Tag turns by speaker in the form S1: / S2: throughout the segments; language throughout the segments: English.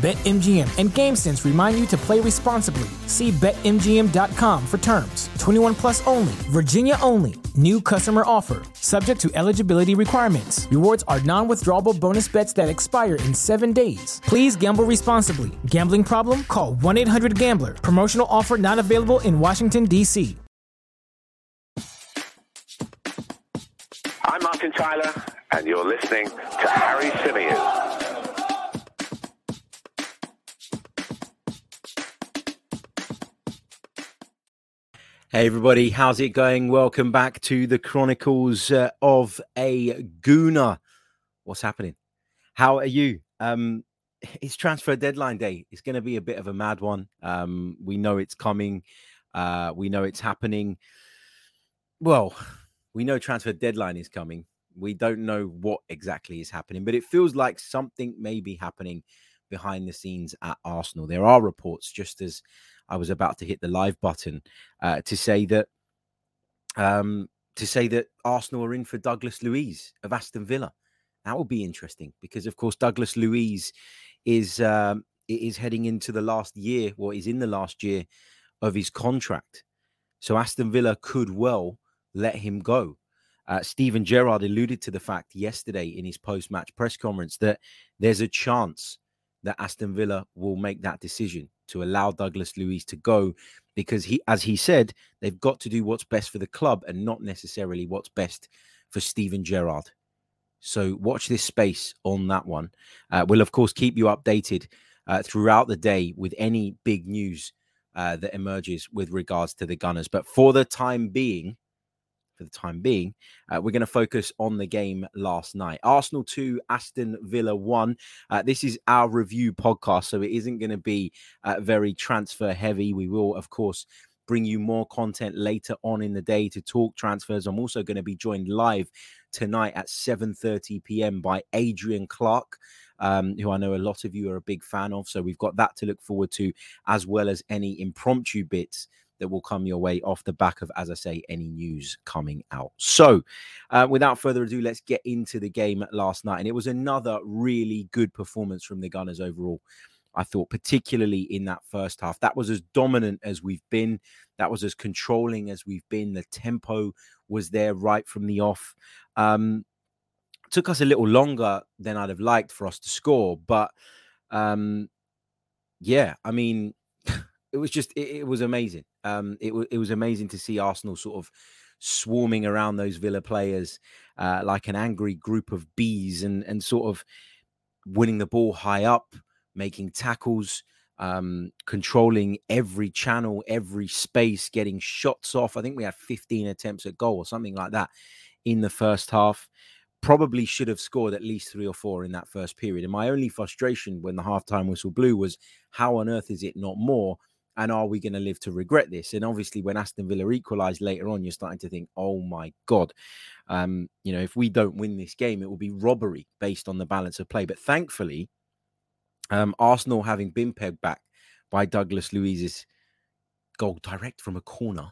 S1: BetMGM and GameSense remind you to play responsibly. See BetMGM.com for terms. 21 plus only, Virginia only. New customer offer, subject to eligibility requirements. Rewards are non withdrawable bonus bets that expire in seven days. Please gamble responsibly. Gambling problem? Call 1 800 Gambler. Promotional offer not available in Washington, D.C.
S2: I'm Martin Tyler, and you're listening to Harry Symeou.
S3: Hey everybody, how's it going? Welcome back to the Chronicles uh, of a Gooner. What's happening? How are you? Um, it's transfer deadline day. It's going to be a bit of a mad one. Um, we know it's coming. Uh, we know it's happening. Well, we know transfer deadline is coming. We don't know what exactly is happening, but it feels like something may be happening behind the scenes at Arsenal. There are reports, just as I was about to hit the live button uh, to say that um, to say that Arsenal are in for Douglas Luiz of Aston Villa. That will be interesting because, of course, Douglas Luiz is um, is heading into the last year, or is in the last year of his contract. So Aston Villa could well let him go. Uh, Steven Gerrard alluded to the fact yesterday in his post-match press conference that there's a chance that Aston Villa will make that decision to allow Douglas Luiz to go because he, as he said, they've got to do what's best for the club and not necessarily what's best for Steven Gerrard. So watch this space on that one. Uh, we'll of course keep you updated uh, throughout the day with any big news uh, that emerges with regards to the Gunners. But for the time being, for the time being. Uh, we're going to focus on the game last night. Arsenal 2, Aston Villa 1. Uh, this is our review podcast, so it isn't going to be uh, very transfer heavy. We will, of course, bring you more content later on in the day to talk transfers. I'm also going to be joined live tonight at 7:30 p.m. by Adrian Clark. Um, who I know a lot of you are a big fan of. So we've got that to look forward to, as well as any impromptu bits that will come your way off the back of, as I say, any news coming out. So, uh, without further ado, let's get into the game last night. And it was another really good performance from the Gunners overall. I thought, particularly in that first half, that was as dominant as we've been. That was as controlling as we've been. The tempo was there right from the off. Um, took us a little longer than I'd have liked for us to score, but um, yeah, I mean, it was just it, it was amazing. Um, it was it was amazing to see Arsenal sort of swarming around those Villa players uh, like an angry group of bees, and and sort of winning the ball high up, making tackles, um, controlling every channel, every space, getting shots off. I think we had 15 attempts at goal or something like that in the first half. Probably should have scored at least three or four in that first period. And my only frustration when the halftime whistle blew was how on earth is it not more? And are we going to live to regret this? And obviously, when Aston Villa equalised later on, you're starting to think, oh my God, um, you know, if we don't win this game, it will be robbery based on the balance of play. But thankfully, um, Arsenal, having been pegged back by Douglas Luiz's goal direct from a corner,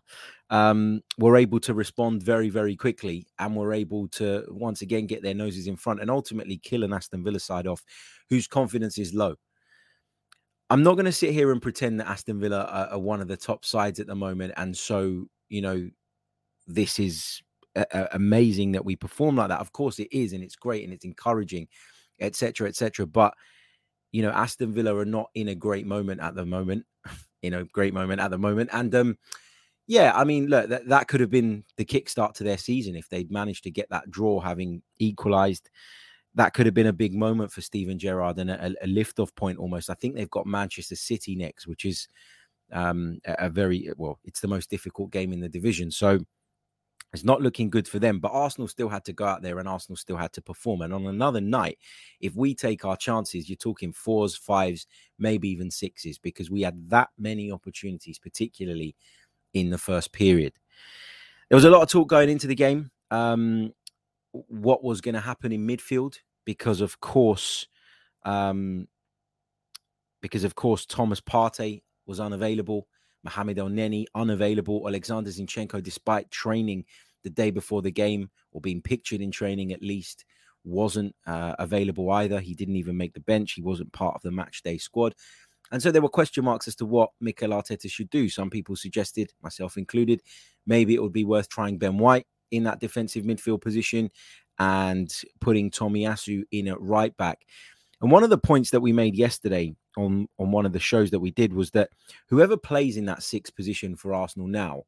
S3: um, were able to respond very, very quickly and were able to once again get their noses in front and ultimately kill an Aston Villa side off whose confidence is low. I'm not going to sit here and pretend that Aston Villa are, are, one of the top sides at the moment, and so you know this is a, a amazing that we perform like that. Of course, it is, and it's great, and it's encouraging, etc., etc. But you know, Aston Villa are not in a great moment at the moment. you know, great moment at the moment, and um, yeah, I mean, look, that, that could have been the kickstart to their season if they'd managed to get that draw, having equalised that could have been a big moment for Steven Gerrard and a, a lift off point almost. I think they've got Manchester City next, which is Um, a, a very well, it's the most difficult game in the division. So it's not looking good for them. But Arsenal still had to go out there and Arsenal still had to perform. And on another night, if we take our chances, you're talking fours, fives, maybe even sixes, because we had that many opportunities, particularly in the first period. There was a lot of talk going into the game. Um, what was going to happen in midfield, because of course, um, because of course Thomas Partey was unavailable. Mohamed El Elneny unavailable. Alexander Zinchenko, despite training the day before the game or being pictured in training at least, wasn't uh, available either. He didn't even make the bench. He wasn't part of the match day squad. And so there were question marks as to what Mikel Arteta should do. Some people suggested, myself included, maybe it would be worth trying Ben White in that defensive midfield position and putting Tomiyasu in at right back. And one of the points that we made yesterday on on one of the shows that we did was that whoever plays in that sixth position for Arsenal now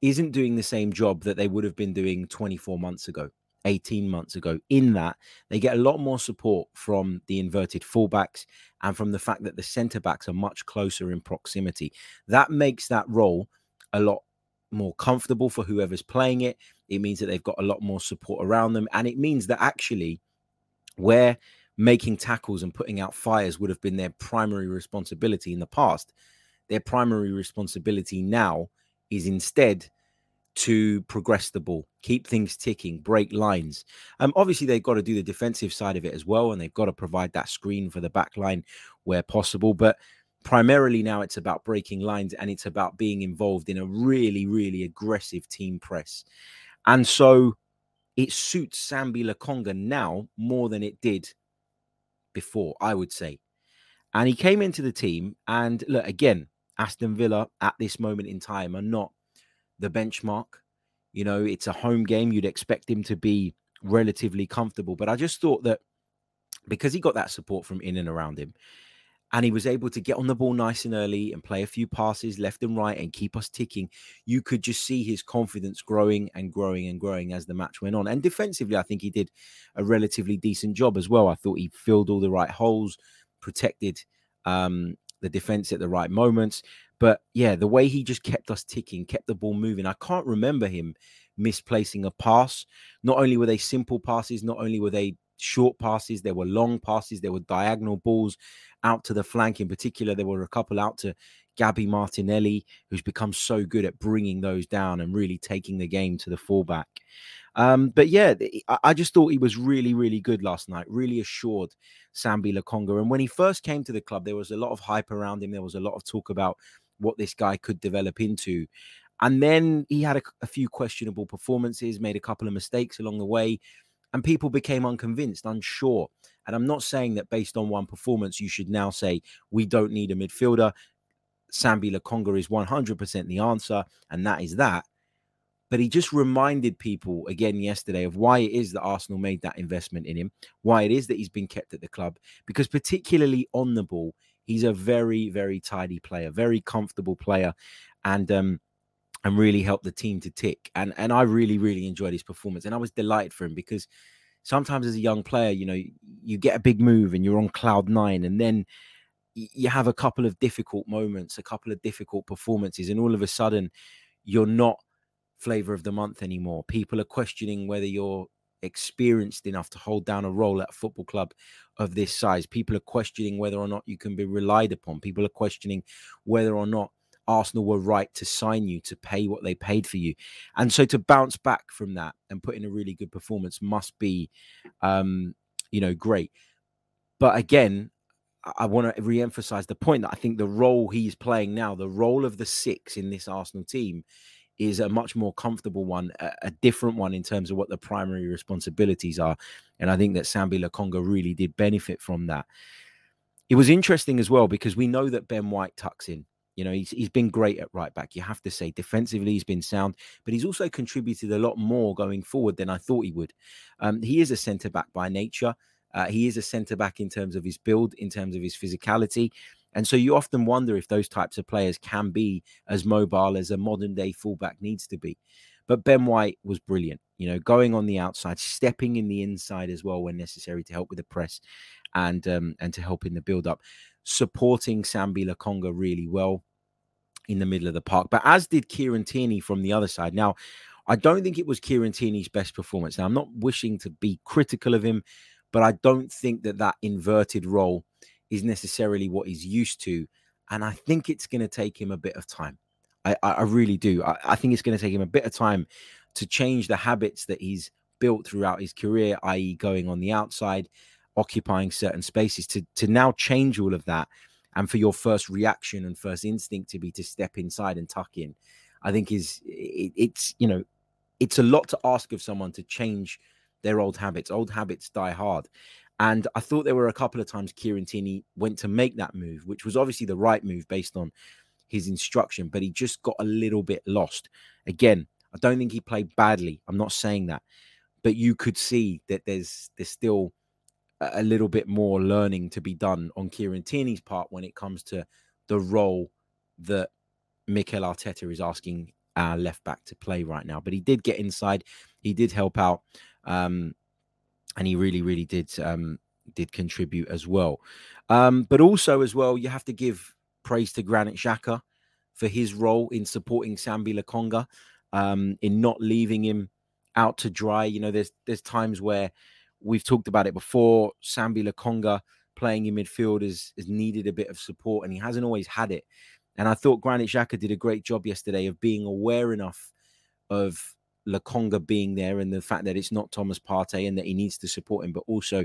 S3: isn't doing the same job that they would have been doing 24 months ago, 18 months ago. In that they get a lot more support from the inverted fullbacks and from the fact that the centre backs are much closer in proximity. That makes that role a lot more comfortable for whoever's playing it. It means that they've got a lot more support around them. And it means that actually, where making tackles and putting out fires would have been their primary responsibility in the past. Their primary responsibility now is instead to progress the ball, keep things ticking, break lines. Um, obviously, they've got to do the defensive side of it as well, and they've got to provide that screen for the back line where possible. But primarily now it's about breaking lines and it's about being involved in a really, really aggressive team press. And so it suits Sambi Lokonga now more than it did before, I would say. And he came into the team, and look, again, Aston Villa at this moment in time are not the benchmark. You know, it's a home game. You'd expect him to be relatively comfortable. But I just thought that because he got that support from in and around him, and he was able to get on the ball nice and early and play a few passes left and right and keep us ticking, you could just see his confidence growing and growing and growing as the match went on. And defensively, I think he did a relatively decent job as well. I thought he filled all the right holes, protected um, the defense at the right moments. But yeah, the way he just kept us ticking, kept the ball moving. I can't remember him misplacing a pass. Not only were they simple passes, not only were they short passes, there were long passes, there were diagonal balls out to the flank. In particular, there were a couple out to Gabby Martinelli, who's become so good at bringing those down and really taking the game to the fullback. Um, but yeah, I just thought he was really, really good last night, really assured Sambi Lokonga. And when he first came to the club, there was a lot of hype around him. There was a lot of talk about what this guy could develop into. And then he had a, a few questionable performances, made a couple of mistakes along the way and people became unconvinced, unsure. And I'm not saying that based on one performance, you should now say we don't need a midfielder. Sambi Lokonga is 100% the answer, and that is that. But he just reminded people again yesterday of why it is that Arsenal made that investment in him, why it is that he's been kept at the club, because particularly on the ball, he's a very, very tidy player, very comfortable player. And um, and really helped the team to tick. And and I really really enjoyed his performance, and I was delighted for him because sometimes as a young player, you know, you get a big move and you're on cloud nine, and then you have a couple of difficult moments, a couple of difficult performances, and all of a sudden you're not flavor of the month anymore. People are questioning whether you're experienced enough to hold down a role at a football club of this size. People are questioning whether or not you can be relied upon. People are questioning whether or not Arsenal were right to sign you, to pay what they paid for you. And so to bounce back from that and put in a really good performance must be, um, you know, great. But again, I want to re-emphasize the point that I think the role he's playing now, the role of the six in this Arsenal team, is a much more comfortable one, a, a, different one in terms of what the primary responsibilities are. And I think that Sambi Lokonga really did benefit from that. It was interesting as well because we know that Ben White tucks in. You know, he's, he's been great at right back. You have to say defensively, he's been sound, but he's also contributed a lot more going forward than I thought he would. Um, he is a centre back by nature. Uh, he is a centre back in terms of his build, in terms of his physicality. And so you often wonder if those types of players can be as mobile as a modern day fullback needs to be. But Ben White was brilliant, you know, going on the outside, stepping in the inside as well when necessary to help with the press and um, and to help in the build up, supporting Sambi Lokonga really well in the middle of the park, but as did Kieran Tierney from the other side. Now, I don't think it was Kieran Tierney's best performance. Now, I'm not wishing to be critical of him, but I don't think that that inverted role is necessarily what he's used to. And I think it's going to take him a bit of time. I, I really do. I, I think it's going to take him a bit of time to change the habits that he's built throughout his career, i.e., going on the outside, occupying certain spaces, to, to now change all of that. And for your first reaction and first instinct to be to step inside and tuck in, I think is it, it's, you know, it's a lot to ask of someone to change their old habits. Old habits die hard. And I thought there were a couple of times Kieran Tierney went to make that move, which was obviously the right move based on his instruction, but he just got a little bit lost. Again, I don't think he played badly. I'm not saying that, but you could see that there's there's still a little bit more learning to be done on Kieran Tierney's part when it comes to the role that Mikel Arteta is asking our left back to play right now. But he did get inside. He did help out. Um, and he really, really did um, did contribute as well. Um, but also as well, you have to give praise to Granit Xhaka for his role in supporting Sambi Lokonga, um, in not leaving him out to dry. You know, there's there's times where we've talked about it before. Sambi Lokonga playing in midfield has, has needed a bit of support, and he hasn't always had it. And I thought Granit Xhaka did a great job yesterday of being aware enough of Lokonga being there and the fact that it's not Thomas Partey and that he needs to support him, but also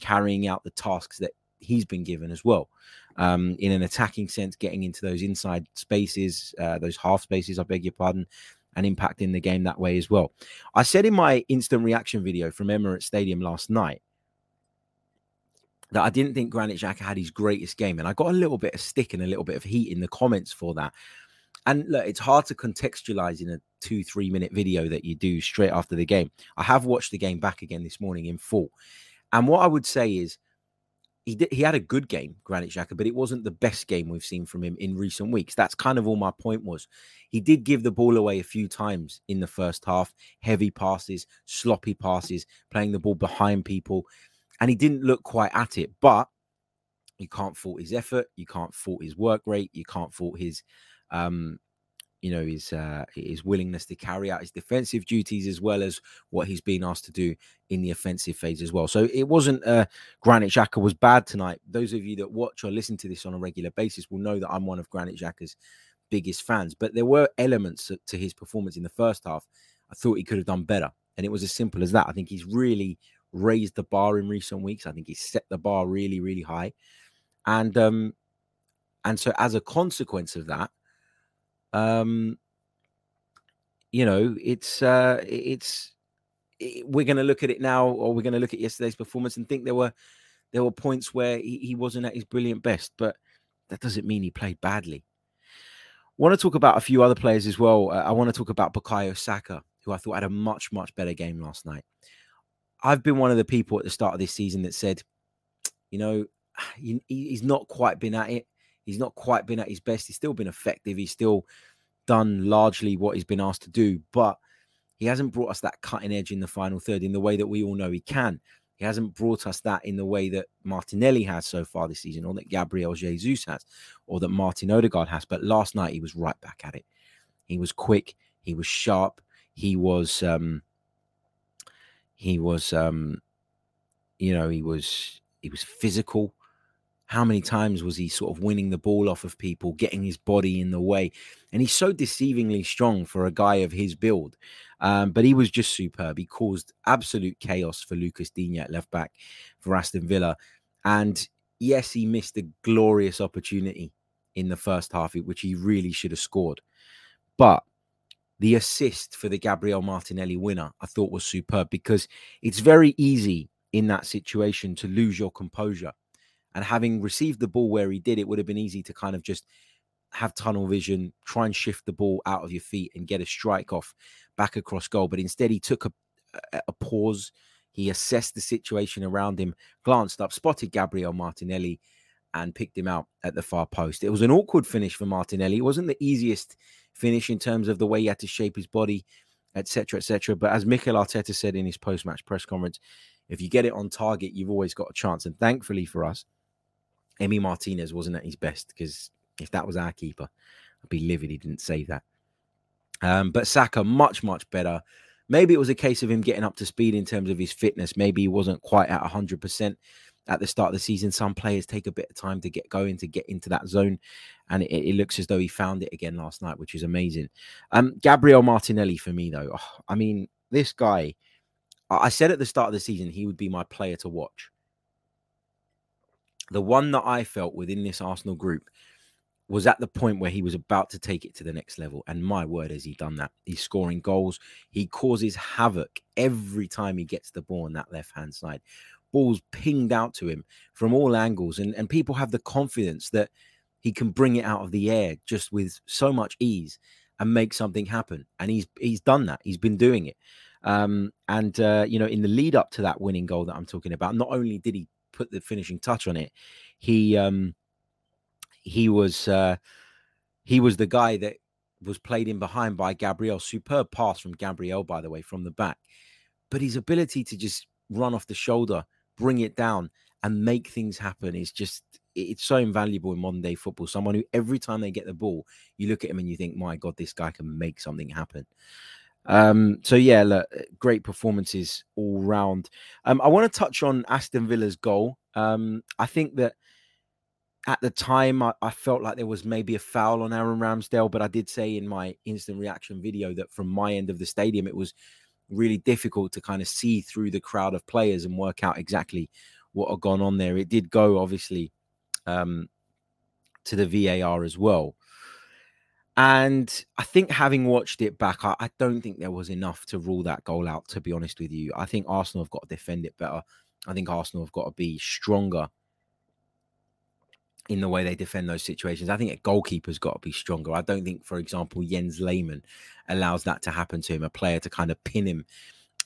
S3: carrying out the tasks that he's been given as well. Um, in an attacking sense, getting into those inside spaces, uh, those half spaces, I beg your pardon, and impacting the game that way as well. I said in my instant reaction video from Emirates Stadium last night that I didn't think Granit Xhaka had his greatest game, and I got a little bit of stick and a little bit of heat in the comments for that. And look, it's hard to contextualize in a two, three minute video that you do straight after the game. I have watched the game back again this morning in full. And what I would say is he did, he had a good game, Granit Xhaka, but it wasn't the best game we've seen from him in recent weeks. That's kind of all my point was. He did give the ball away a few times in the first half, heavy passes, sloppy passes, playing the ball behind people, and he didn't look quite at it. But you can't fault his effort, you can't fault his work rate, you can't fault his um, you know his uh, his willingness to carry out his defensive duties as well as what he's been asked to do in the offensive phase as well. So it wasn't uh, Granit Xhaka was bad tonight. Those of you that watch or listen to this on a regular basis will know that I'm one of Granit Xhaka's biggest fans. But there were elements to his performance in the first half. I thought he could have done better, and it was as simple as that. I think he's really raised the bar in recent weeks. I think he's set the bar really, really high, and um, and so as a consequence of that um, you know, it's uh, it's it, we're going to look at it now, or we're going to look at yesterday's performance and think there were there were points where he, he wasn't at his brilliant best, but that doesn't mean he played badly. I want to talk about a few other players as well. Uh, I want to talk about Bukayo Saka, who I thought had a much much better game last night. I've been one of the people at the start of this season that said, you know, he, he's not quite been at it. He's not quite been at his best. He's still been effective. He's still done largely what he's been asked to do, but he hasn't brought us that cutting edge in the final third in the way that we all know he can. He hasn't brought us that in the way that Martinelli has so far this season, or that Gabriel Jesus has, or that Martin Odegaard has. But last night he was right back at it. He was quick. He was sharp. He was, um, he was, um, you know, he was, he was physical how many times was he sort of winning the ball off of people, getting his body in the way? And he's so deceivingly strong for a guy of his build. Um, but he was just superb. He caused absolute chaos for Lucas Digne at left back for Aston Villa. And yes, he missed a glorious opportunity in the first half, which he really should have scored. But the assist for the Gabriel Martinelli winner, I thought was superb because it's very easy in that situation to lose your composure and having received the ball where he did, it would have been easy to kind of just have tunnel vision, try and shift the ball out of your feet and get a strike off back across goal. But instead, he took a, a pause. He assessed the situation around him, glanced up, spotted Gabriel Martinelli, and picked him out at the far post. It was an awkward finish for Martinelli. It wasn't the easiest finish in terms of the way he had to shape his body, etc., etc. But as Mikel Arteta said in his post-match press conference, if you get it on target, you've always got a chance. And thankfully for us, Emi Martinez wasn't at his best because if that was our keeper, I'd be livid he didn't save that. Um, but Saka much much better. Maybe it was a case of him getting up to speed in terms of his fitness. Maybe he wasn't quite at 100% at the start of the season. Some players take a bit of time to get going, to get into that zone. And it, it looks as though he found it again last night, which is amazing. Um, Gabriel Martinelli for me, though, oh, I mean, this guy, I said at the start of the season he would be my player to watch. The one that I felt within this Arsenal group was at the point where he was about to take it to the next level. And my word, has he done that? He's scoring goals. He causes havoc every time he gets the ball on that left hand side. Balls pinged out to him from all angles. And, and people have the confidence that he can bring it out of the air just with so much ease and make something happen. And he's he's done that. He's been doing it. Um, and uh, you know, in the lead up to that winning goal that I'm talking about, not only did he put the finishing touch on it, he um he was uh, he was the guy that was played in behind by Gabriel. Superb pass from Gabriel, by the way, from the back. But his ability to just run off the shoulder, bring it down, and make things happen is just it's so invaluable in modern day football. Someone who every time they get the ball, you look at him and you think, my God, this guy can make something happen. Um, so yeah, look, great performances all round. Um, I want to touch on Aston Villa's goal. Um, I think that at the time, I, I, felt like there was maybe a foul on Aaron Ramsdale, but I did say in my instant reaction video that from my end of the stadium, it was really difficult to kind of see through the crowd of players and work out exactly what had gone on there. It did go, obviously, um, to the VAR as well. And I think having watched it back, I, I don't think there was enough to rule that goal out, to be honest with you. I think Arsenal have got to defend it better. I think Arsenal have got to be stronger in the way they defend those situations. I think a goalkeeper's got to be stronger. I don't think, for example, Jens Lehmann allows that to happen to him, a player to kind of pin him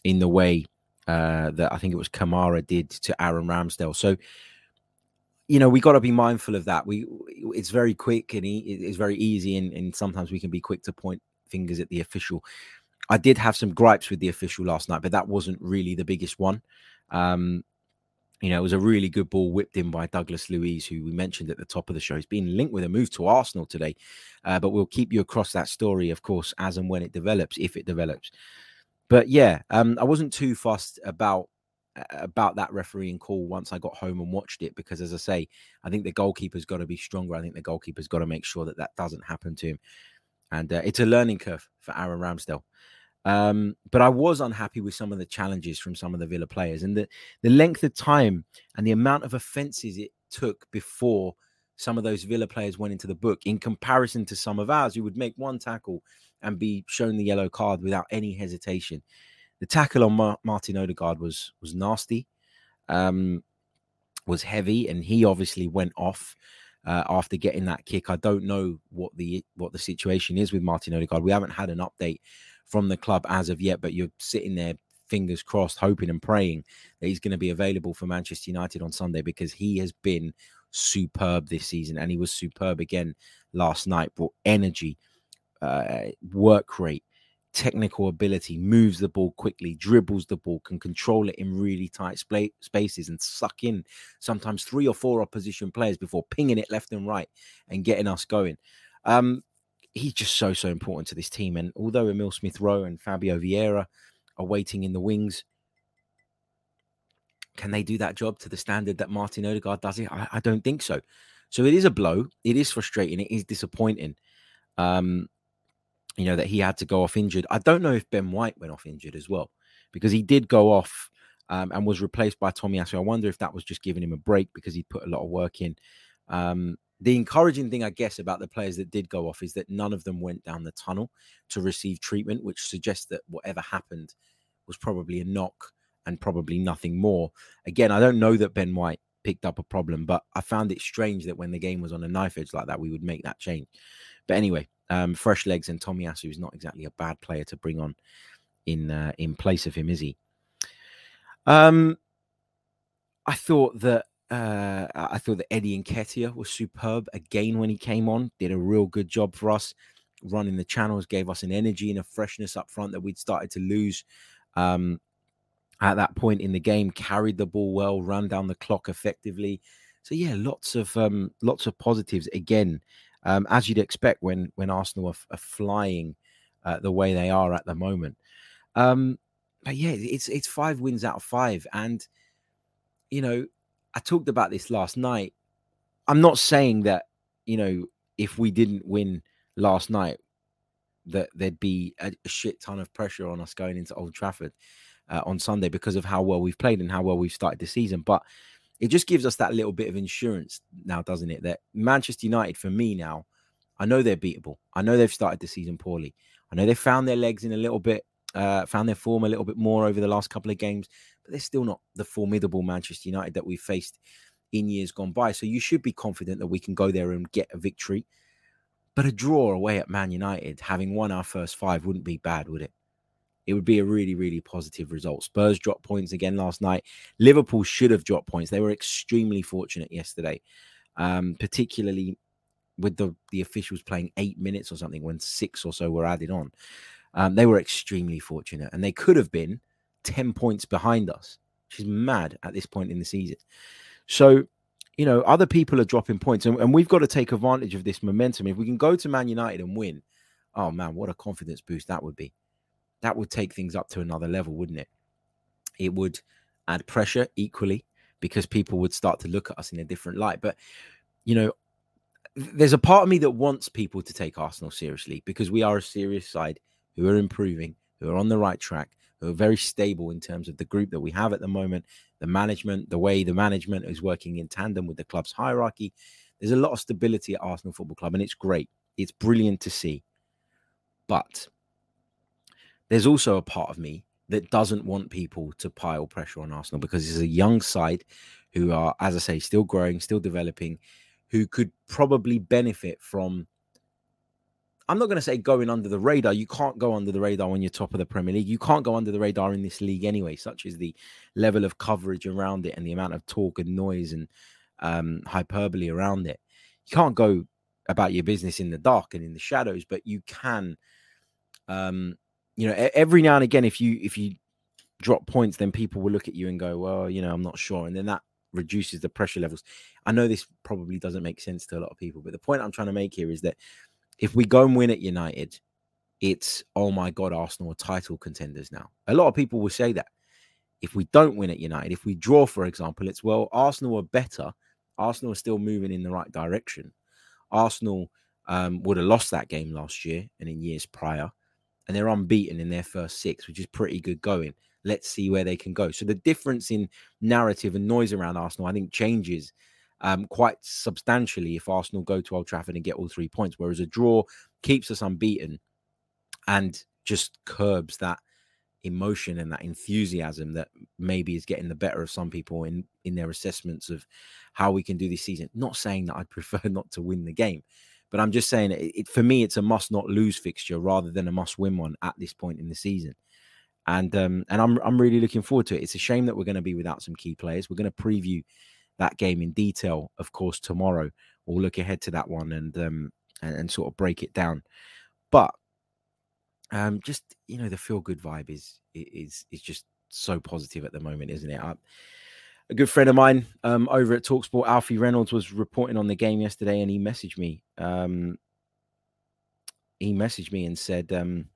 S3: in the way uh, that I think it was Kamara did to Aaron Ramsdale. So, you know, we got to be mindful of that. We it's very quick and it's very easy, and, and sometimes we can be quick to point fingers at the official. I did have some gripes with the official last night, but that wasn't really the biggest one. Um, you know, it was a really good ball whipped in by Douglas Luiz who we mentioned at the top of the show. He's been linked with a move to Arsenal today, uh, but we'll keep you across that story, of course, as and when it develops, if it develops. But yeah, um, I wasn't too fussed about about that refereeing call once I got home and watched it because, as I say, I think the goalkeeper's got to be stronger. I think the goalkeeper's got to make sure that that doesn't happen to him, and uh, it's a learning curve for Aaron Ramsdale. Um, but I was unhappy with some of the challenges from some of the Villa players and the, the length of time and the amount of offences it took before some of those Villa players went into the book in comparison to some of ours who would make one tackle and be shown the yellow card without any hesitation. The tackle on Mar- Martin Odegaard was was nasty, um, was heavy, and he obviously went off uh, after getting that kick. I don't know what the what the situation is with Martin Odegaard. We haven't had an update from the club as of yet, but you're sitting there, fingers crossed, hoping and praying that he's going to be available for Manchester United on Sunday because he has been superb this season and he was superb again last night. Brought energy, uh, work rate, technical ability, moves the ball quickly, dribbles the ball, can control it in really tight sp- spaces and suck in sometimes three or four opposition players before pinging it left and right and getting us going. Um, he's just so so important to this team. And although Emil Smith Rowe and Fabio Vieira are waiting in the wings, can they do that job to the standard that Martin Odegaard does it? I, I don't think so. So it is a blow. It is frustrating. It is disappointing. Um, you know that he had to go off injured. I don't know if Ben White went off injured as well, because he did go off um, and was replaced by Tomiyasu. I wonder if that was just giving him a break because he put a lot of work in. Um, the encouraging thing, I guess, about the players that did go off is that none of them went down the tunnel to receive treatment, which suggests that whatever happened was probably a knock and probably nothing more. Again, I don't know that Ben White picked up a problem, but I found it strange that when the game was on a knife edge like that, we would make that change. But anyway, um, fresh legs and Tomiyasu is not exactly a bad player to bring on in uh, in place of him, is he? Um, I thought that uh, I thought that Eddie Nketiah was superb again when he came on. Did a real good job for us, running the channels, gave us an energy and a freshness up front that we'd started to lose um, at that point in the game. Carried the ball well, ran down the clock effectively. So yeah, lots of um, lots of positives again um, as you'd expect when when Arsenal are, are flying uh, the way they are at the moment. Um, but yeah, it's it's five wins out of five, and you know, I talked about this last night. I'm not saying that you know if we didn't win last night, that there'd be a, a shit ton of pressure on us going into Old Trafford uh, on Sunday because of how well we've played and how well we've started the season. But it just gives us that little bit of insurance now, doesn't it? That Manchester United, for me now, I know they're beatable. I know they've started the season poorly. I know they found their legs in a little bit, uh, found their form a little bit more over the last couple of games, but they're still not the formidable Manchester United that we faced in years gone by. So you should be confident that we can go there and get a victory. But a draw away at Man United, having won our first five, wouldn't be bad, would it? It would be a really, really positive result. Spurs dropped points again last night. Liverpool should have dropped points. They were extremely fortunate yesterday, um, particularly with the, the officials playing eight minutes or something when six or so were added on. Um, they were extremely fortunate and they could have been 10 points behind us, which is mad at this point in the season. So, you know, other people are dropping points and, and we've got to take advantage of this momentum. If we can go to Man United and win, oh man, what a confidence boost that would be. That would take things up to another level, wouldn't it? It would add pressure equally because people would start to look at us in a different light. But, you know, there's a part of me that wants people to take Arsenal seriously because we are a serious side who are improving, who are on the right track, who are very stable in terms of the group that we have at the moment, the management, the way the management is working in tandem with the club's hierarchy. There's a lot of stability at Arsenal Football Club, and it's great. It's brilliant to see. But there's also a part of me that doesn't want people to pile pressure on Arsenal because it's a young side who are, as I say, still growing, still developing, who could probably benefit from I'm not going to say going under the radar. You can't go under the radar when you're top of the Premier League. You can't go under the radar in this league anyway, such as the level of coverage around it and the amount of talk and noise and um, hyperbole around it. You can't go about your business in the dark and in the shadows, but you can, um, you know, every now and again, if you if you drop points, then people will look at you and go, "Well, you know, I'm not sure," and then that reduces the pressure levels. I know this probably doesn't make sense to a lot of people, but the point I'm trying to make here is that if we go and win at United, it's oh my god, Arsenal are title contenders now. A lot of people will say that. If we don't win at United, if we draw, for example, it's well, Arsenal are better. Arsenal are still moving in the right direction. Arsenal um, would have lost that game last year and in years prior, and they're unbeaten in their first six, which is pretty good going. Let's see where they can go. So the difference in narrative and noise around Arsenal, I think, changes um, quite substantially if Arsenal go to Old Trafford and get all three points. Whereas a draw keeps us unbeaten and just curbs that emotion and that enthusiasm that maybe is getting the better of some people in in their assessments of how we can do this season. Not saying that I'd prefer not to win the game, but I'm just saying it, it for me it's a must not lose fixture rather than a must win one at this point in the season. And um and I'm I'm really looking forward to it. It's a shame that we're going to be without some key players. We're going to preview that game in detail, of course, tomorrow. We'll look ahead to that one and um and, and sort of break it down. But um just you know the feel good vibe is is is just so positive at the moment, isn't it? I, a good friend of mine um, over at Talksport, Alfie Reynolds, was reporting on the game yesterday, and he messaged me. Um, he messaged me and said, um,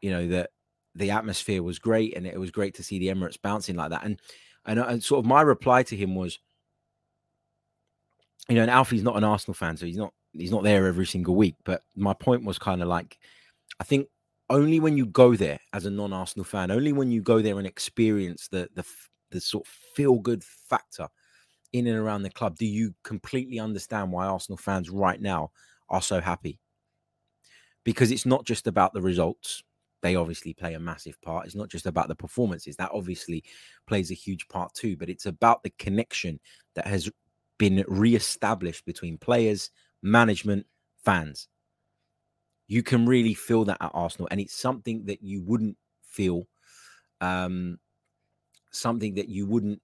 S3: you know, that the atmosphere was great, and it was great to see the Emirates bouncing like that. And and, uh, and sort of my reply to him was, you know, and Alfie's not an Arsenal fan, so he's not he's not there every single week. But my point was kind of like, I think only when you go there as a non-Arsenal fan, only when you go there and experience the the the sort of feel good factor in and around the club, do you completely understand why Arsenal fans right now are so happy? Because it's not just about the results they obviously play a massive part. It's not just about the performances, that obviously plays a huge part too, but it's about the connection that has been re-established between players, management, fans. You can really feel that at Arsenal, and it's something that you wouldn't feel, um, something that you wouldn't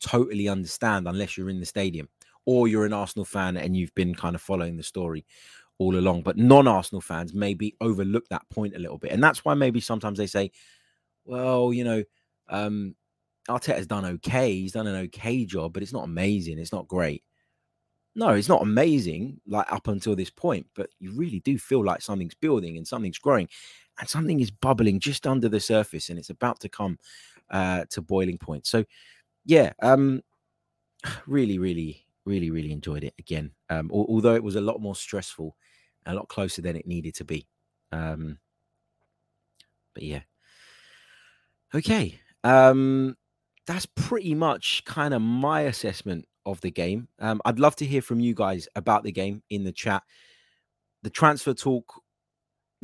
S3: totally understand unless you're in the stadium or you're an Arsenal fan and you've been kind of following the story all along. But non Arsenal fans maybe overlook that point a little bit. And that's why maybe sometimes they say, well, you know, um, Arteta's done okay. He's done an okay job, but it's not amazing. It's not great. no, it's not amazing like up until this point, but you really do feel like something's building and something's growing and something is bubbling just under the surface and it's about to come uh, to boiling point. So, yeah, um, really, really, really, really enjoyed it again. Um, although it was a lot more stressful, a lot closer than it needed to be. Um, but yeah, okay. Um, that's pretty much kind of my assessment of the game. Um, I'd love to hear from you guys about the game in the chat. The transfer talk,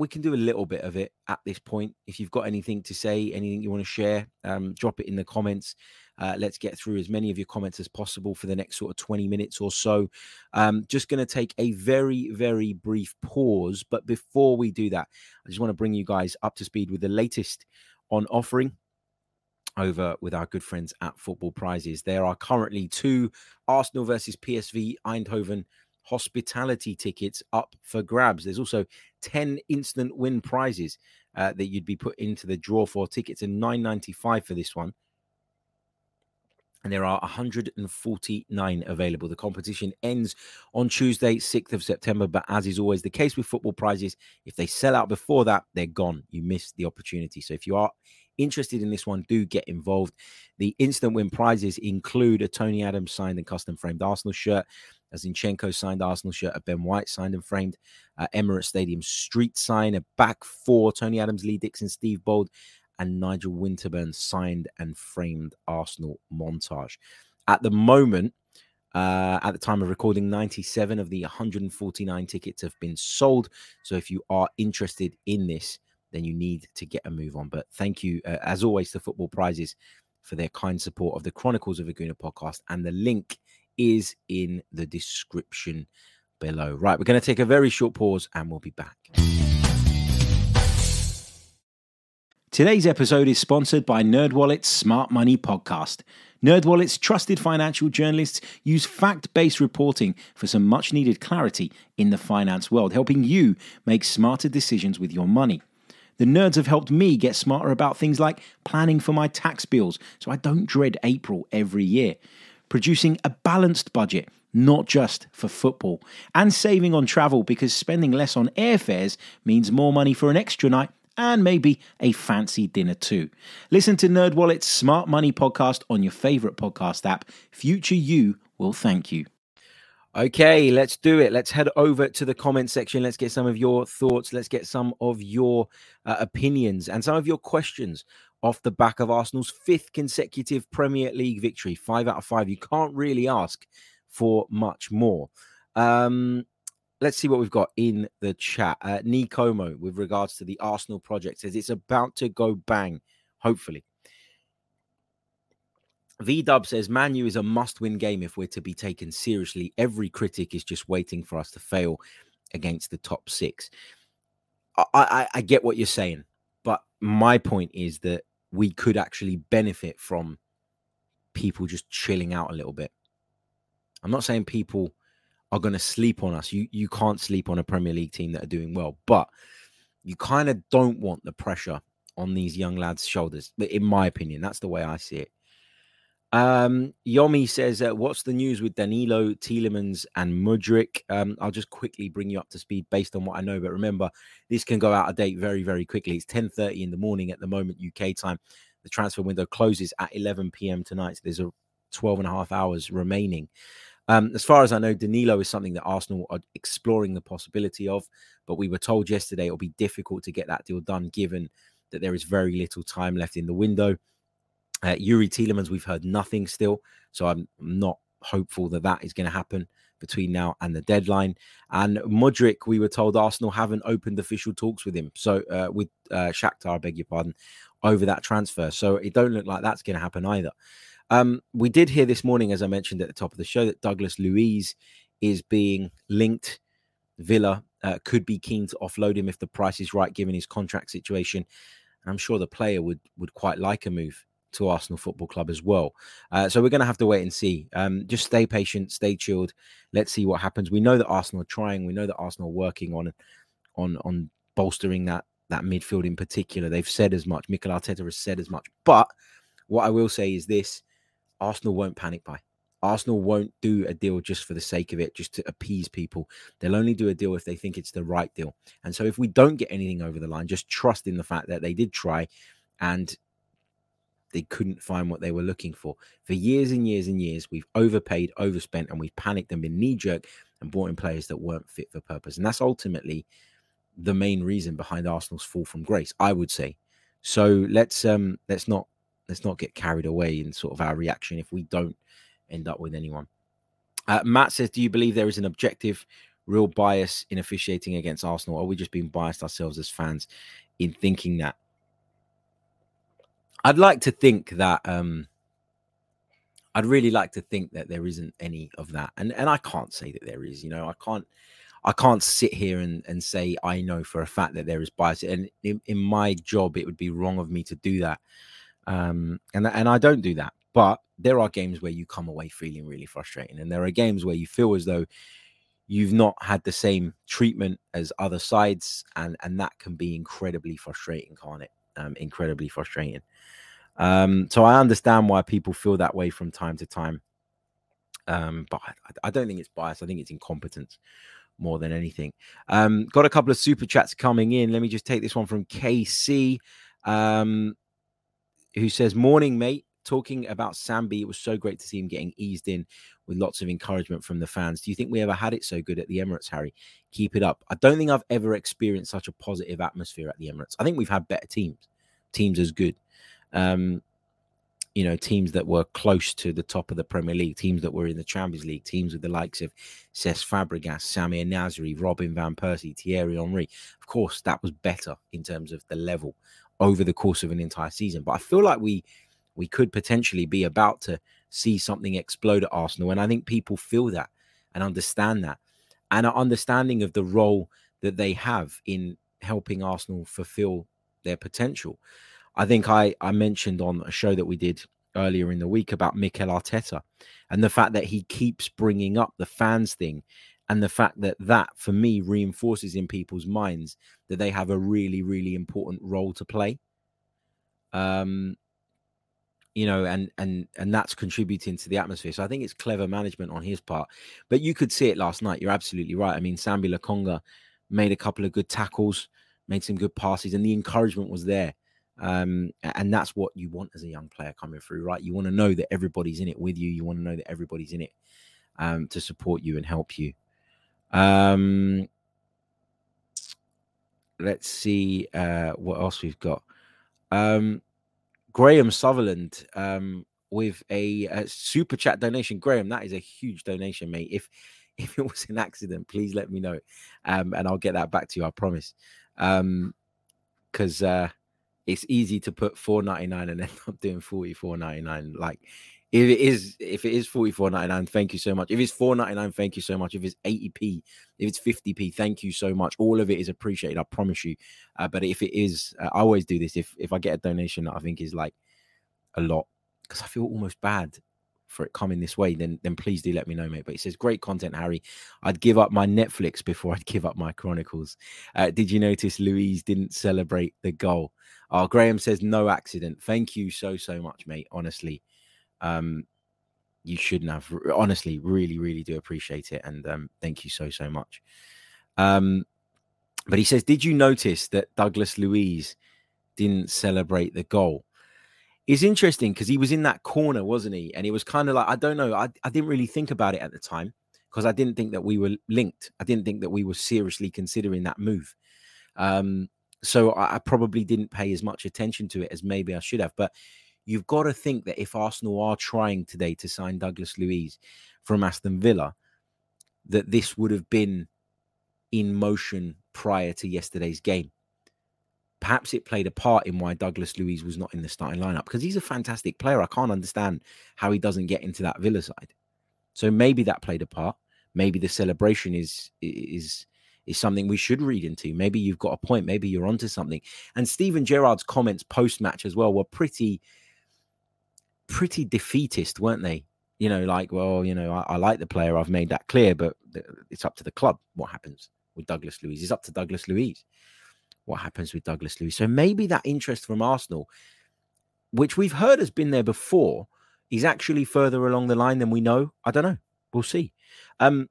S3: we can do a little bit of it at this point. If you've got anything to say, anything you want to share, um, drop it in the comments. Uh, let's get through as many of your comments as possible for the next sort of 20 minutes or so. Um, just going to take a very, very brief pause. But before we do that, I just want to bring you guys up to speed with the latest on offering over with our good friends at Football Prizes. There are currently two Arsenal versus PSV Eindhoven hospitality tickets up for grabs. There's also 10 instant win prizes uh, that you'd be put into the draw for. Tickets are 9.95 for this one. And there are 149 available. The competition ends on Tuesday, 6th of September. But as is always the case with football prizes, if they sell out before that, they're gone. You miss the opportunity. So if you are interested in this one, do get involved. The instant win prizes include a Tony Adams signed and custom framed Arsenal shirt, a Zinchenko signed Arsenal shirt, a Ben White signed and framed uh, Emirates Stadium street sign, a back four, Tony Adams, Lee Dixon, Steve Bould, and Nigel Winterburn signed and framed Arsenal montage. At the moment, uh, at the time of recording, 97 of the 149 tickets have been sold. So if you are interested in this, then you need to get a move on. But thank you, uh, as always, to Football Prizes for their kind support of the Chronicles of a Gooner podcast. And the link is in the description below. Right, we're going to take a very short pause and we'll be back. Today's episode is sponsored by NerdWallet's Smart Money Podcast. NerdWallet's trusted financial journalists use fact-based reporting for some much-needed clarity in the finance world, helping you make smarter decisions with your money. The nerds have helped me get smarter about things like planning for my tax bills so I don't dread April every year, producing a balanced budget, not just for football, and saving on travel because spending less on airfares means more money for an extra night and maybe a fancy dinner too. Listen to NerdWallet's Smart Money podcast on your favorite podcast app. Future you will thank you. Okay, let's do it. Let's head over to the comment section. Let's get some of your thoughts. Let's get some of your uh, opinions and some of your questions off the back of Arsenal's fifth consecutive Premier League victory. Five out of five. You can't really ask for much more. Um, let's see what we've got in the chat. Uh, Nikomo, with regards to the Arsenal project, says it's about to go bang, hopefully. V Dub says Manu is a must win game if we're to be taken seriously. Every critic is just waiting for us to fail against the top six. I, I, I get what you're saying, but my point is that we could actually benefit from people just chilling out a little bit. I'm not saying people are going to sleep on us. You you can't sleep on a Premier League team that are doing well, but you kind of don't want the pressure on these young lads' shoulders. In my opinion, that's the way I see it. Um, Yomi says, uh, "What's the news with Danilo, Tielemans, and Mudryk?" Um, I'll just quickly bring you up to speed based on what I know. But remember, this can go out of date very, very quickly. It's 10:30 in the morning at the moment, UK time. The transfer window closes at 11 p.m. tonight. So there's a 12 and a half hours remaining. Um, as far as I know, Danilo is something that Arsenal are exploring the possibility of, but we were told yesterday it'll be difficult to get that deal done given that there is very little time left in the window. Uh, Youri Tielemans, we've heard nothing still, so I'm not hopeful that that is going to happen between now and the deadline. And Mudryk, we were told Arsenal haven't opened official talks with him, so uh, with uh, Shakhtar, I beg your pardon, over that transfer. So it don't look like that's going to happen either. Um, we did hear this morning, as I mentioned at the top of the show, that Douglas Luiz is being linked. Villa uh, could be keen to offload him if the price is right, given his contract situation. And I'm sure the player would would quite like a move to Arsenal Football Club as well. Uh, so we're going to have to wait and see. Um, just stay patient, stay chilled. Let's see what happens. We know that Arsenal are trying. We know that Arsenal are working on on on bolstering that that midfield in particular. They've said as much. Mikel Arteta has said as much. But what I will say is this: Arsenal won't panic buy. Arsenal won't do a deal just for the sake of it, just to appease people. They'll only do a deal if they think it's the right deal. And so if we don't get anything over the line, just trust in the fact that they did try and they couldn't find what they were looking for. For years and years and years, we've overpaid, overspent, and we've panicked and been knee jerk and brought in players that weren't fit for purpose. And that's ultimately the main reason behind Arsenal's fall from grace, I would say. So let's um let's not let's not get carried away in sort of our reaction if we don't end up with anyone. Uh, Matt says, "Do you believe there is an objective, real bias in officiating against Arsenal? Or are we just being biased ourselves as fans in thinking that?" I'd like to think that. um I'd really like to think that there isn't any of that, and and I can't say that there is. You know, I can't. I can't sit here and, and say I know for a fact that there is bias, and in, in my job, it would be wrong of me to do that, um, and and I don't do that. But there are games where you come away feeling really frustrating, and there are games where you feel as though you've not had the same treatment as other sides, and and that can be incredibly frustrating, can't it? Um, incredibly frustrating. Um, so I understand why people feel that way from time to time. Um, but I, I, don't think it's bias. I think it's incompetence more than anything. Um, got a couple of super chats coming in. Let me just take this one from KC, um, who says, "Morning, mate talking about Sambi, it was so great to see him getting eased in with lots of encouragement from the fans. Do you think we ever had it so good at the Emirates, Harry? Keep it up. I don't think I've ever experienced such a positive atmosphere at the Emirates. I think we've had better teams, teams as good. Um, you know, teams that were close to the top of the Premier League, teams that were in the Champions League, teams with the likes of Cesc Fabregas, Samir Nasri, Robin Van Persie, Thierry Henry. Of course, that was better in terms of the level over the course of an entire season. But I feel like we we could potentially be about to see something explode at Arsenal. And I think people feel that and understand that. And an understanding of the role that they have in helping Arsenal fulfill their potential. I think I, I mentioned on a show that we did earlier in the week about Mikel Arteta and the fact that he keeps bringing up the fans thing and the fact that that for me reinforces in people's minds that they have a really really important role to play um you know, and and and that's contributing to the atmosphere. So I think it's clever management on his part. But you could see it last night. You're absolutely right. I mean, Sambi Lokonga made a couple of good tackles, made some good passes, and the encouragement was there. Um, and that's what you want as a young player coming through, right? You want to know that everybody's in it with you. You want to know that everybody's in it um, to support you and help you. Um, let's see uh, what else we've got. Um, Graham Sutherland um, with a, a, super chat donation. Graham, that is a huge donation, mate. If if it was an accident, please let me know, um, and I'll get that back to you. I promise. Um, because uh, it's easy to put four ninety nine and end up doing forty four ninety nine. Like if it is if it is 44.99 thank you so much. If it's 4.99 thank you so much. If it's 80p if it's 50p thank you so much. All of it is appreciated i promise you. Uh, but if it is uh, i always do this. If if i get a donation that i think is like a lot because i feel almost bad for it coming this way then then please do let me know mate. But it says great content harry. I'd give up my netflix before i'd give up my chronicles. Uh, did you notice Luiz didn't celebrate the goal? Oh graham says no accident. Thank you so so much mate honestly um, you shouldn't have. Honestly, really, really do appreciate it, and um, thank you so so much. Um, but he says, did you notice that Douglas Luiz didn't celebrate the goal? It's interesting because he was in that corner, wasn't he? And it was kind of like I don't know. I, I didn't really think about it at the time because I didn't think that we were linked. I didn't think that we were seriously considering that move. Um, so I, I probably didn't pay as much attention to it as maybe I should have. But you've got to think that if Arsenal are trying today to sign Douglas Luiz from Aston Villa, that this would have been in motion prior to yesterday's game. Perhaps it played a part in why Douglas Luiz was not in the starting lineup because he's a fantastic player. I can't understand how he doesn't get into that Villa side. So maybe that played a part. Maybe the celebration is is is something we should read into. Maybe you've got a point. Maybe you're onto something. And Steven Gerrard's comments post match as well were pretty pretty defeatist, weren't they? You know, like, well, you know, I, I, like the player, I've made that clear, but it's up to the club what happens with Douglas Luiz. It's up to Douglas Luiz what happens with Douglas Luiz. So maybe that interest from Arsenal, which we've heard has been there before, is actually further along the line than we know. I don't know. We'll see. Um,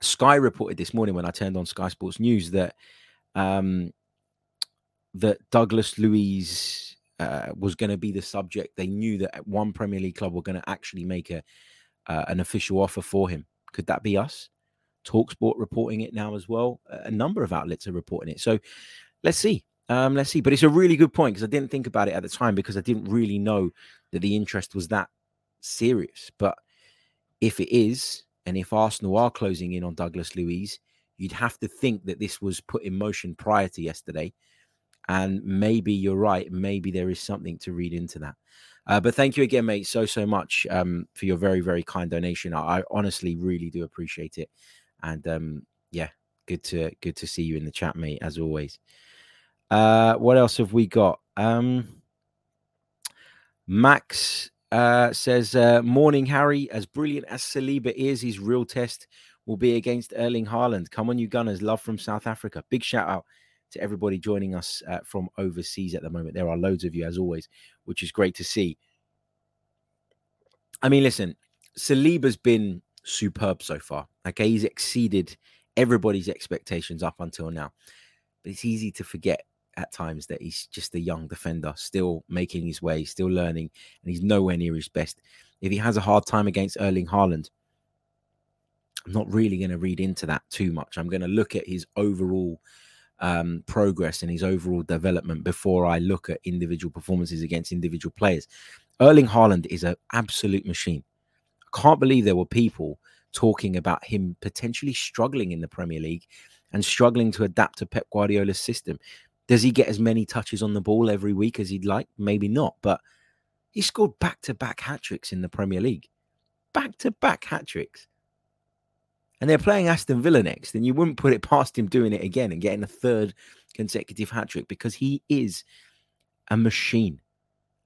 S3: Sky reported this morning when I turned on Sky Sports News that um, that Douglas Luiz uh, was going to be the subject. They knew that one Premier League club were going to actually make a uh, an official offer for him. Could that be us? Talksport reporting it now as well. A number of outlets are reporting it. So let's see. Um, let's see. But it's a really good point because I didn't think about it at the time because I didn't really know that the interest was that serious. But if it is, and if Arsenal are closing in on Douglas Luiz, you'd have to think that this was put in motion prior to yesterday. And maybe you're right. Maybe there is something to read into that. Uh, but thank you again, mate, so so much um, for your very very kind donation. I, I, honestly really do appreciate it, and um, yeah, good to good to see you in the chat, mate, as always. Uh, what else have we got? Um, Max uh, says, uh, "Morning, Harry. As brilliant as Saliba is, his real test will be against Erling Haaland. Come on, you Gunners! Love from South Africa. Big shout out to everybody joining us uh, from overseas at the moment. There are loads of you, as always, which is great to see. I mean, listen, Saliba's been superb so far. Okay, he's exceeded everybody's expectations up until now. But it's easy to forget at times that he's just a young defender, still making his way, still learning, and he's nowhere near his best. If he has a hard time against Erling Haaland, I'm not really going to read into that too much. I'm going to look at his overall um, progress and his overall development before I look at individual performances against individual players. Erling Haaland is an absolute machine. I can't believe there were people talking about him potentially struggling in the Premier League and struggling to adapt to Pep Guardiola's system. Does he get as many touches on the ball every week as he'd like? Maybe not, but he scored back to back hat tricks in the Premier League. Back to back hat tricks and they're playing Aston Villa next, then you wouldn't put it past him doing it again and getting a third consecutive hat trick because he is a machine,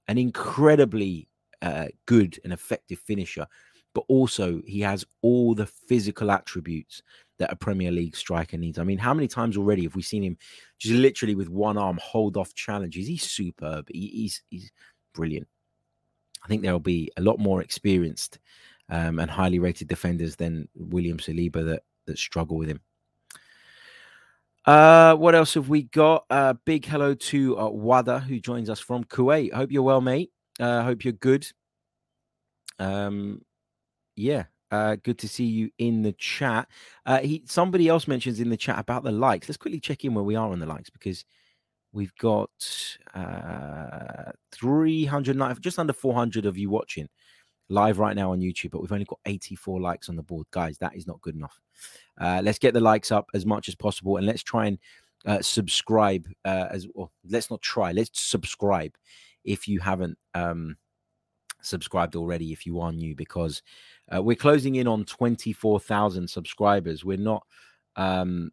S3: an incredibly uh, good and effective finisher, but also he has all the physical attributes that a Premier League striker needs. I mean, how many times already have we seen him just literally with one arm hold off challenges? He's superb. He, he's he's brilliant. I think there will be a lot more experienced um, and highly rated defenders than William Saliba that that struggle with him. Uh, what else have we got? Uh, big hello to uh, Wada who joins us from Kuwait. Hope you're well, mate. Uh, hope you're good. Um, yeah, uh, good to see you in the chat. Uh, he somebody else mentions in the chat about the likes. Let's quickly check in where we are on the likes because we've got uh 390 just under 400 of you watching live right now on YouTube, but we've only got 84 likes on the board. Guys, that is not good enough. Uh, let's get the likes up as much as possible and let's try and uh, subscribe uh, as well. Let's not try, let's subscribe if you haven't um, subscribed already, if you are new, because uh, we're closing in on 24,000 subscribers. We're not. Um,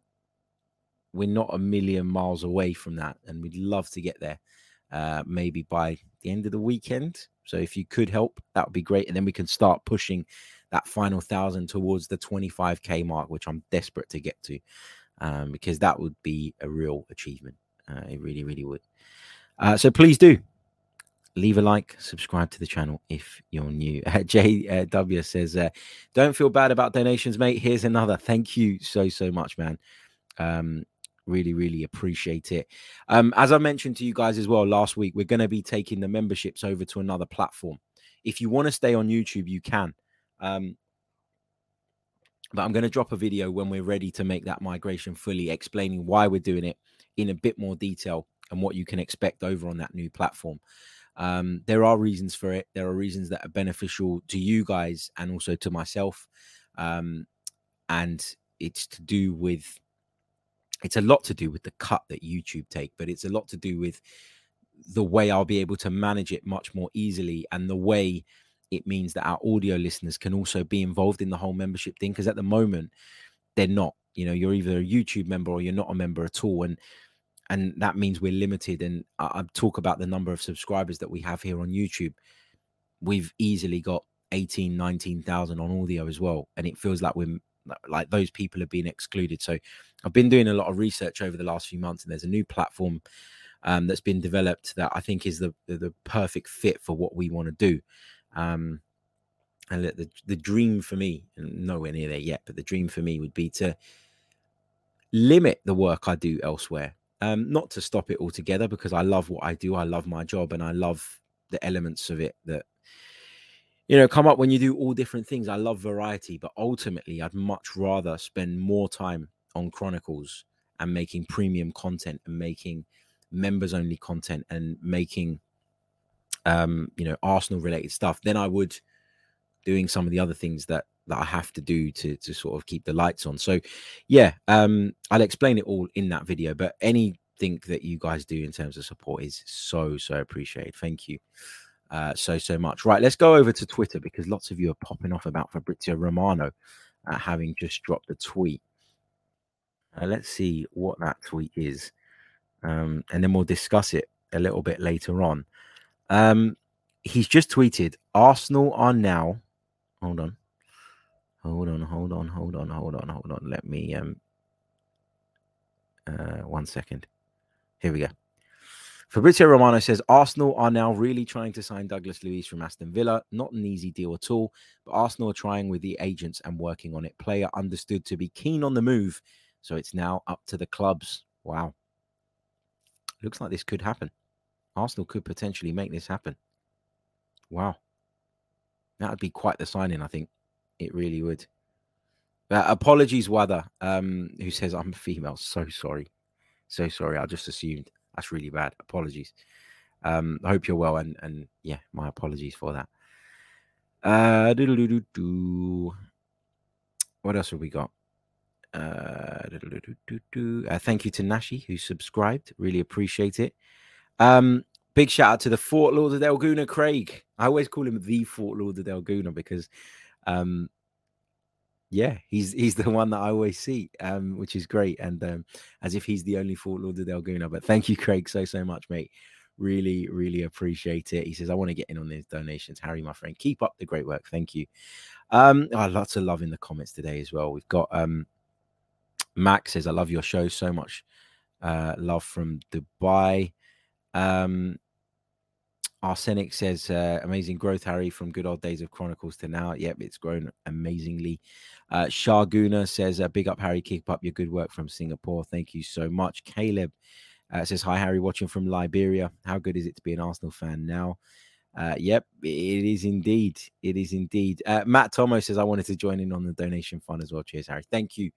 S3: we're not a million miles away from that, and we'd love to get there. Uh, maybe by the end of the weekend, so if you could help, that would be great. And then we can start pushing that final thousand towards the 25k mark, which I'm desperate to get to, um, because that would be a real achievement. Uh, it really, really would. Uh, so please do leave a like, subscribe to the channel if you're new. Uh, JW says, uh, "Don't feel bad about donations, mate. Here's another. Thank you so so much, man. Um, really really appreciate it. Um as i mentioned to you guys as well last week we're going to be taking the memberships over to another platform. If you want to stay on youtube you can um but i'm going to drop a video when we're ready to make that migration fully explaining why we're doing it in a bit more detail and what you can expect over on that new platform. Um, there are reasons for it. There are reasons that are beneficial to you guys and also to myself. Um, and it's to do with it's a lot to do with the cut that YouTube take, but it's a lot to do with the way I'll be able to manage it much more easily and the way it means that our audio listeners can also be involved in the whole membership thing. Because at the moment, they're not. You know, you're either a YouTube member or you're not a member at all, and and that means we're limited. And I, I talk about the number of subscribers that we have here on YouTube. We've easily got 18, 19,000 on audio as well, and it feels like we're like those people have been excluded. So I've been doing a lot of research over the last few months, and there's a new platform um, that's been developed that I think is the, the, the perfect fit for what we want to do. Um, and the the dream for me, and nowhere near there yet, but the dream for me would be to limit the work I do elsewhere. Um, not to stop it altogether because I love what I do. I love my job and I love the elements of it that you know come up when you do all different things. I love variety, but ultimately I'd much rather spend more time on Chronicles and making premium content and making members only content and making um you know Arsenal related stuff than I would doing some of the other things that that I have to do to to sort of keep the lights on. So yeah, um I'll explain it all in that video, but anything that you guys do in terms of support is so so appreciated. Thank you. Uh, so so much. Right, let's go over to Twitter because lots of you are popping off about Fabrizio Romano uh, having just dropped a tweet. Uh, let's see what that tweet is, um, and then we'll discuss it a little bit later on. Um, he's just tweeted: Arsenal are now. Hold on, hold on, hold on, hold on, hold on, hold on. Let me um. Uh, one second. Here we go. Fabrizio Romano says Arsenal are now really trying to sign Douglas Luiz from Aston Villa. Not an easy deal at all, but Arsenal are trying with the agents and working on it. Player understood to be keen on the move, so it's now up to the clubs. Wow. Looks like this could happen. Arsenal could potentially make this happen. Wow. That would be quite the signing, I think. It really would. Uh, apologies, Wada, um, who says I'm a female. So sorry. So sorry. I just assumed. That's really bad. Apologies. Um, I hope you're well, and and yeah, my apologies for that. Uh, what else have we got? Uh, uh, thank you to Nashi who subscribed. Really appreciate it. Um, big shout out to the Fort Lauderdale Gooner, Craig. I always call him the Fort Lauderdale Gooner because, um, yeah, he's he's the one that I always see, um, which is great, and um, as if he's the only Fort Lauderdale Gooner. But thank you, Craig, so so much, mate. Really, really appreciate it. He says, I want to get in on these donations. Harry, my friend, keep up the great work. Thank you. Um, oh, lots of love in the comments today as well. We've got um Max says, I love your show so much. Uh, love from Dubai. Um, Arsenic says, uh, amazing growth, Harry, from good old days of Chronicles to now. Yep, it's grown amazingly. Uh, Sharguna says, uh, big up, Harry. Keep up your good work from Singapore. Thank you so much. Caleb uh, says, hi, Harry, watching from Liberia. How good is it to be an Arsenal fan now? Uh, yep, it is indeed. It is indeed. Uh, Matt Tomo says, I wanted to join in on the donation fund as well. Cheers, Harry. Thank you.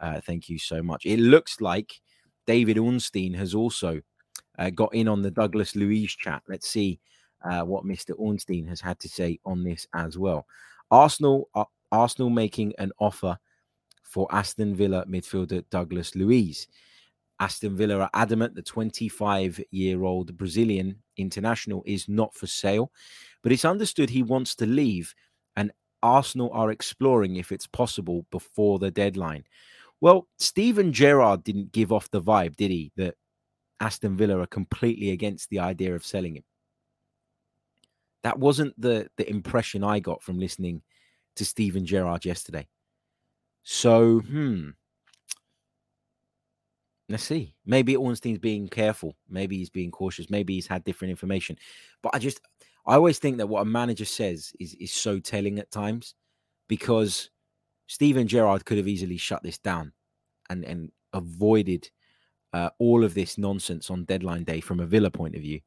S3: Uh, thank you so much. It looks like David Ornstein has also uh, got in on the Douglas Luiz chat. Let's see uh, what Mr. Ornstein has had to say on this as well. Arsenal, uh, Arsenal making an offer for Aston Villa midfielder Douglas Luiz. Aston Villa are adamant the 25 year old Brazilian international is not for sale, but it's understood he wants to leave, and Arsenal are exploring if it's possible before the deadline. Well, Steven Gerrard didn't give off the vibe, did he? That Aston Villa are completely against the idea of selling him. That wasn't the the impression I got from listening to Steven Gerrard yesterday. So, hmm. Let's see. Maybe Ornstein's being careful. Maybe he's being cautious. Maybe he's had different information. But I just, I always think that what a manager says is is so telling at times, because Steven Gerrard could have easily shut this down, and and avoided uh, all of this nonsense on deadline day from a Villa point of view.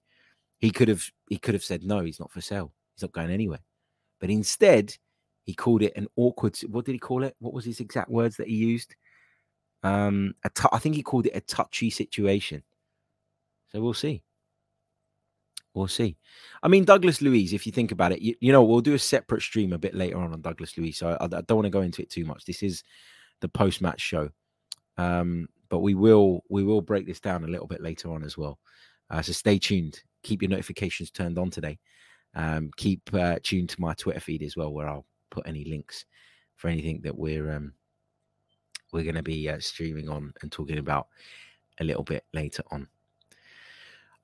S3: He could have he could have said no, he's not for sale. He's not going anywhere. But instead, he called it an awkward. What did he call it? What was his exact words that he used? Um, t- I think he called it a touchy situation. So we'll see. We'll see. I mean, Douglas Luiz, if you think about it, you, you know, we'll do a separate stream a bit later on on Douglas Luiz. So I, I don't want to go into it too much. This is the post match show. Um, but we will we will break this down a little bit later on as well. Uh, so stay tuned. Keep your notifications turned on today. Um, keep uh, tuned to my Twitter feed as well, where I'll put any links for anything that we're um, we're going to be uh, streaming on and talking about a little bit later on.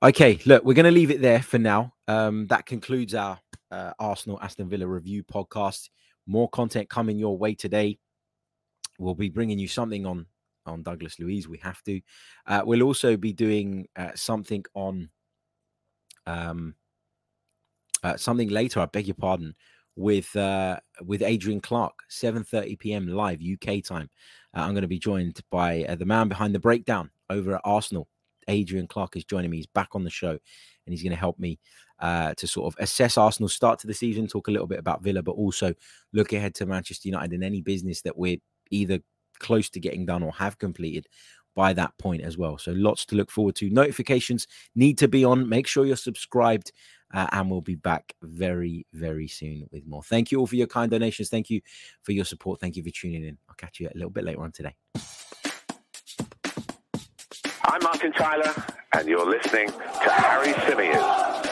S3: Okay, look, we're going to leave it there for now. Um, that concludes our uh, Arsenal Aston Villa review podcast. More content coming your way today. We'll be bringing you something on on Douglas Luiz. We have to. Uh, we'll also be doing uh, something on um, uh, something later. I beg your pardon. with uh, with Adrian Clarke, 7:30 p.m. live UK time. Uh, I'm going to be joined by uh, the man behind the breakdown over at Arsenal. Adrian Clarke is joining me. He's back on the show, and he's going to help me uh, to sort of assess Arsenal's start to the season, talk a little bit about Villa, but also look ahead to Manchester United and any business that we're either close to getting done or have completed by that point as well. So lots to look forward to. Notifications need to be on. Make sure you're subscribed, uh, and we'll be back very, very soon with more. Thank you all for your kind donations. Thank you for your support. Thank you for tuning in. I'll catch you a little bit later on today.
S2: I'm Martin Tyler, and you're listening to Harry Symeou.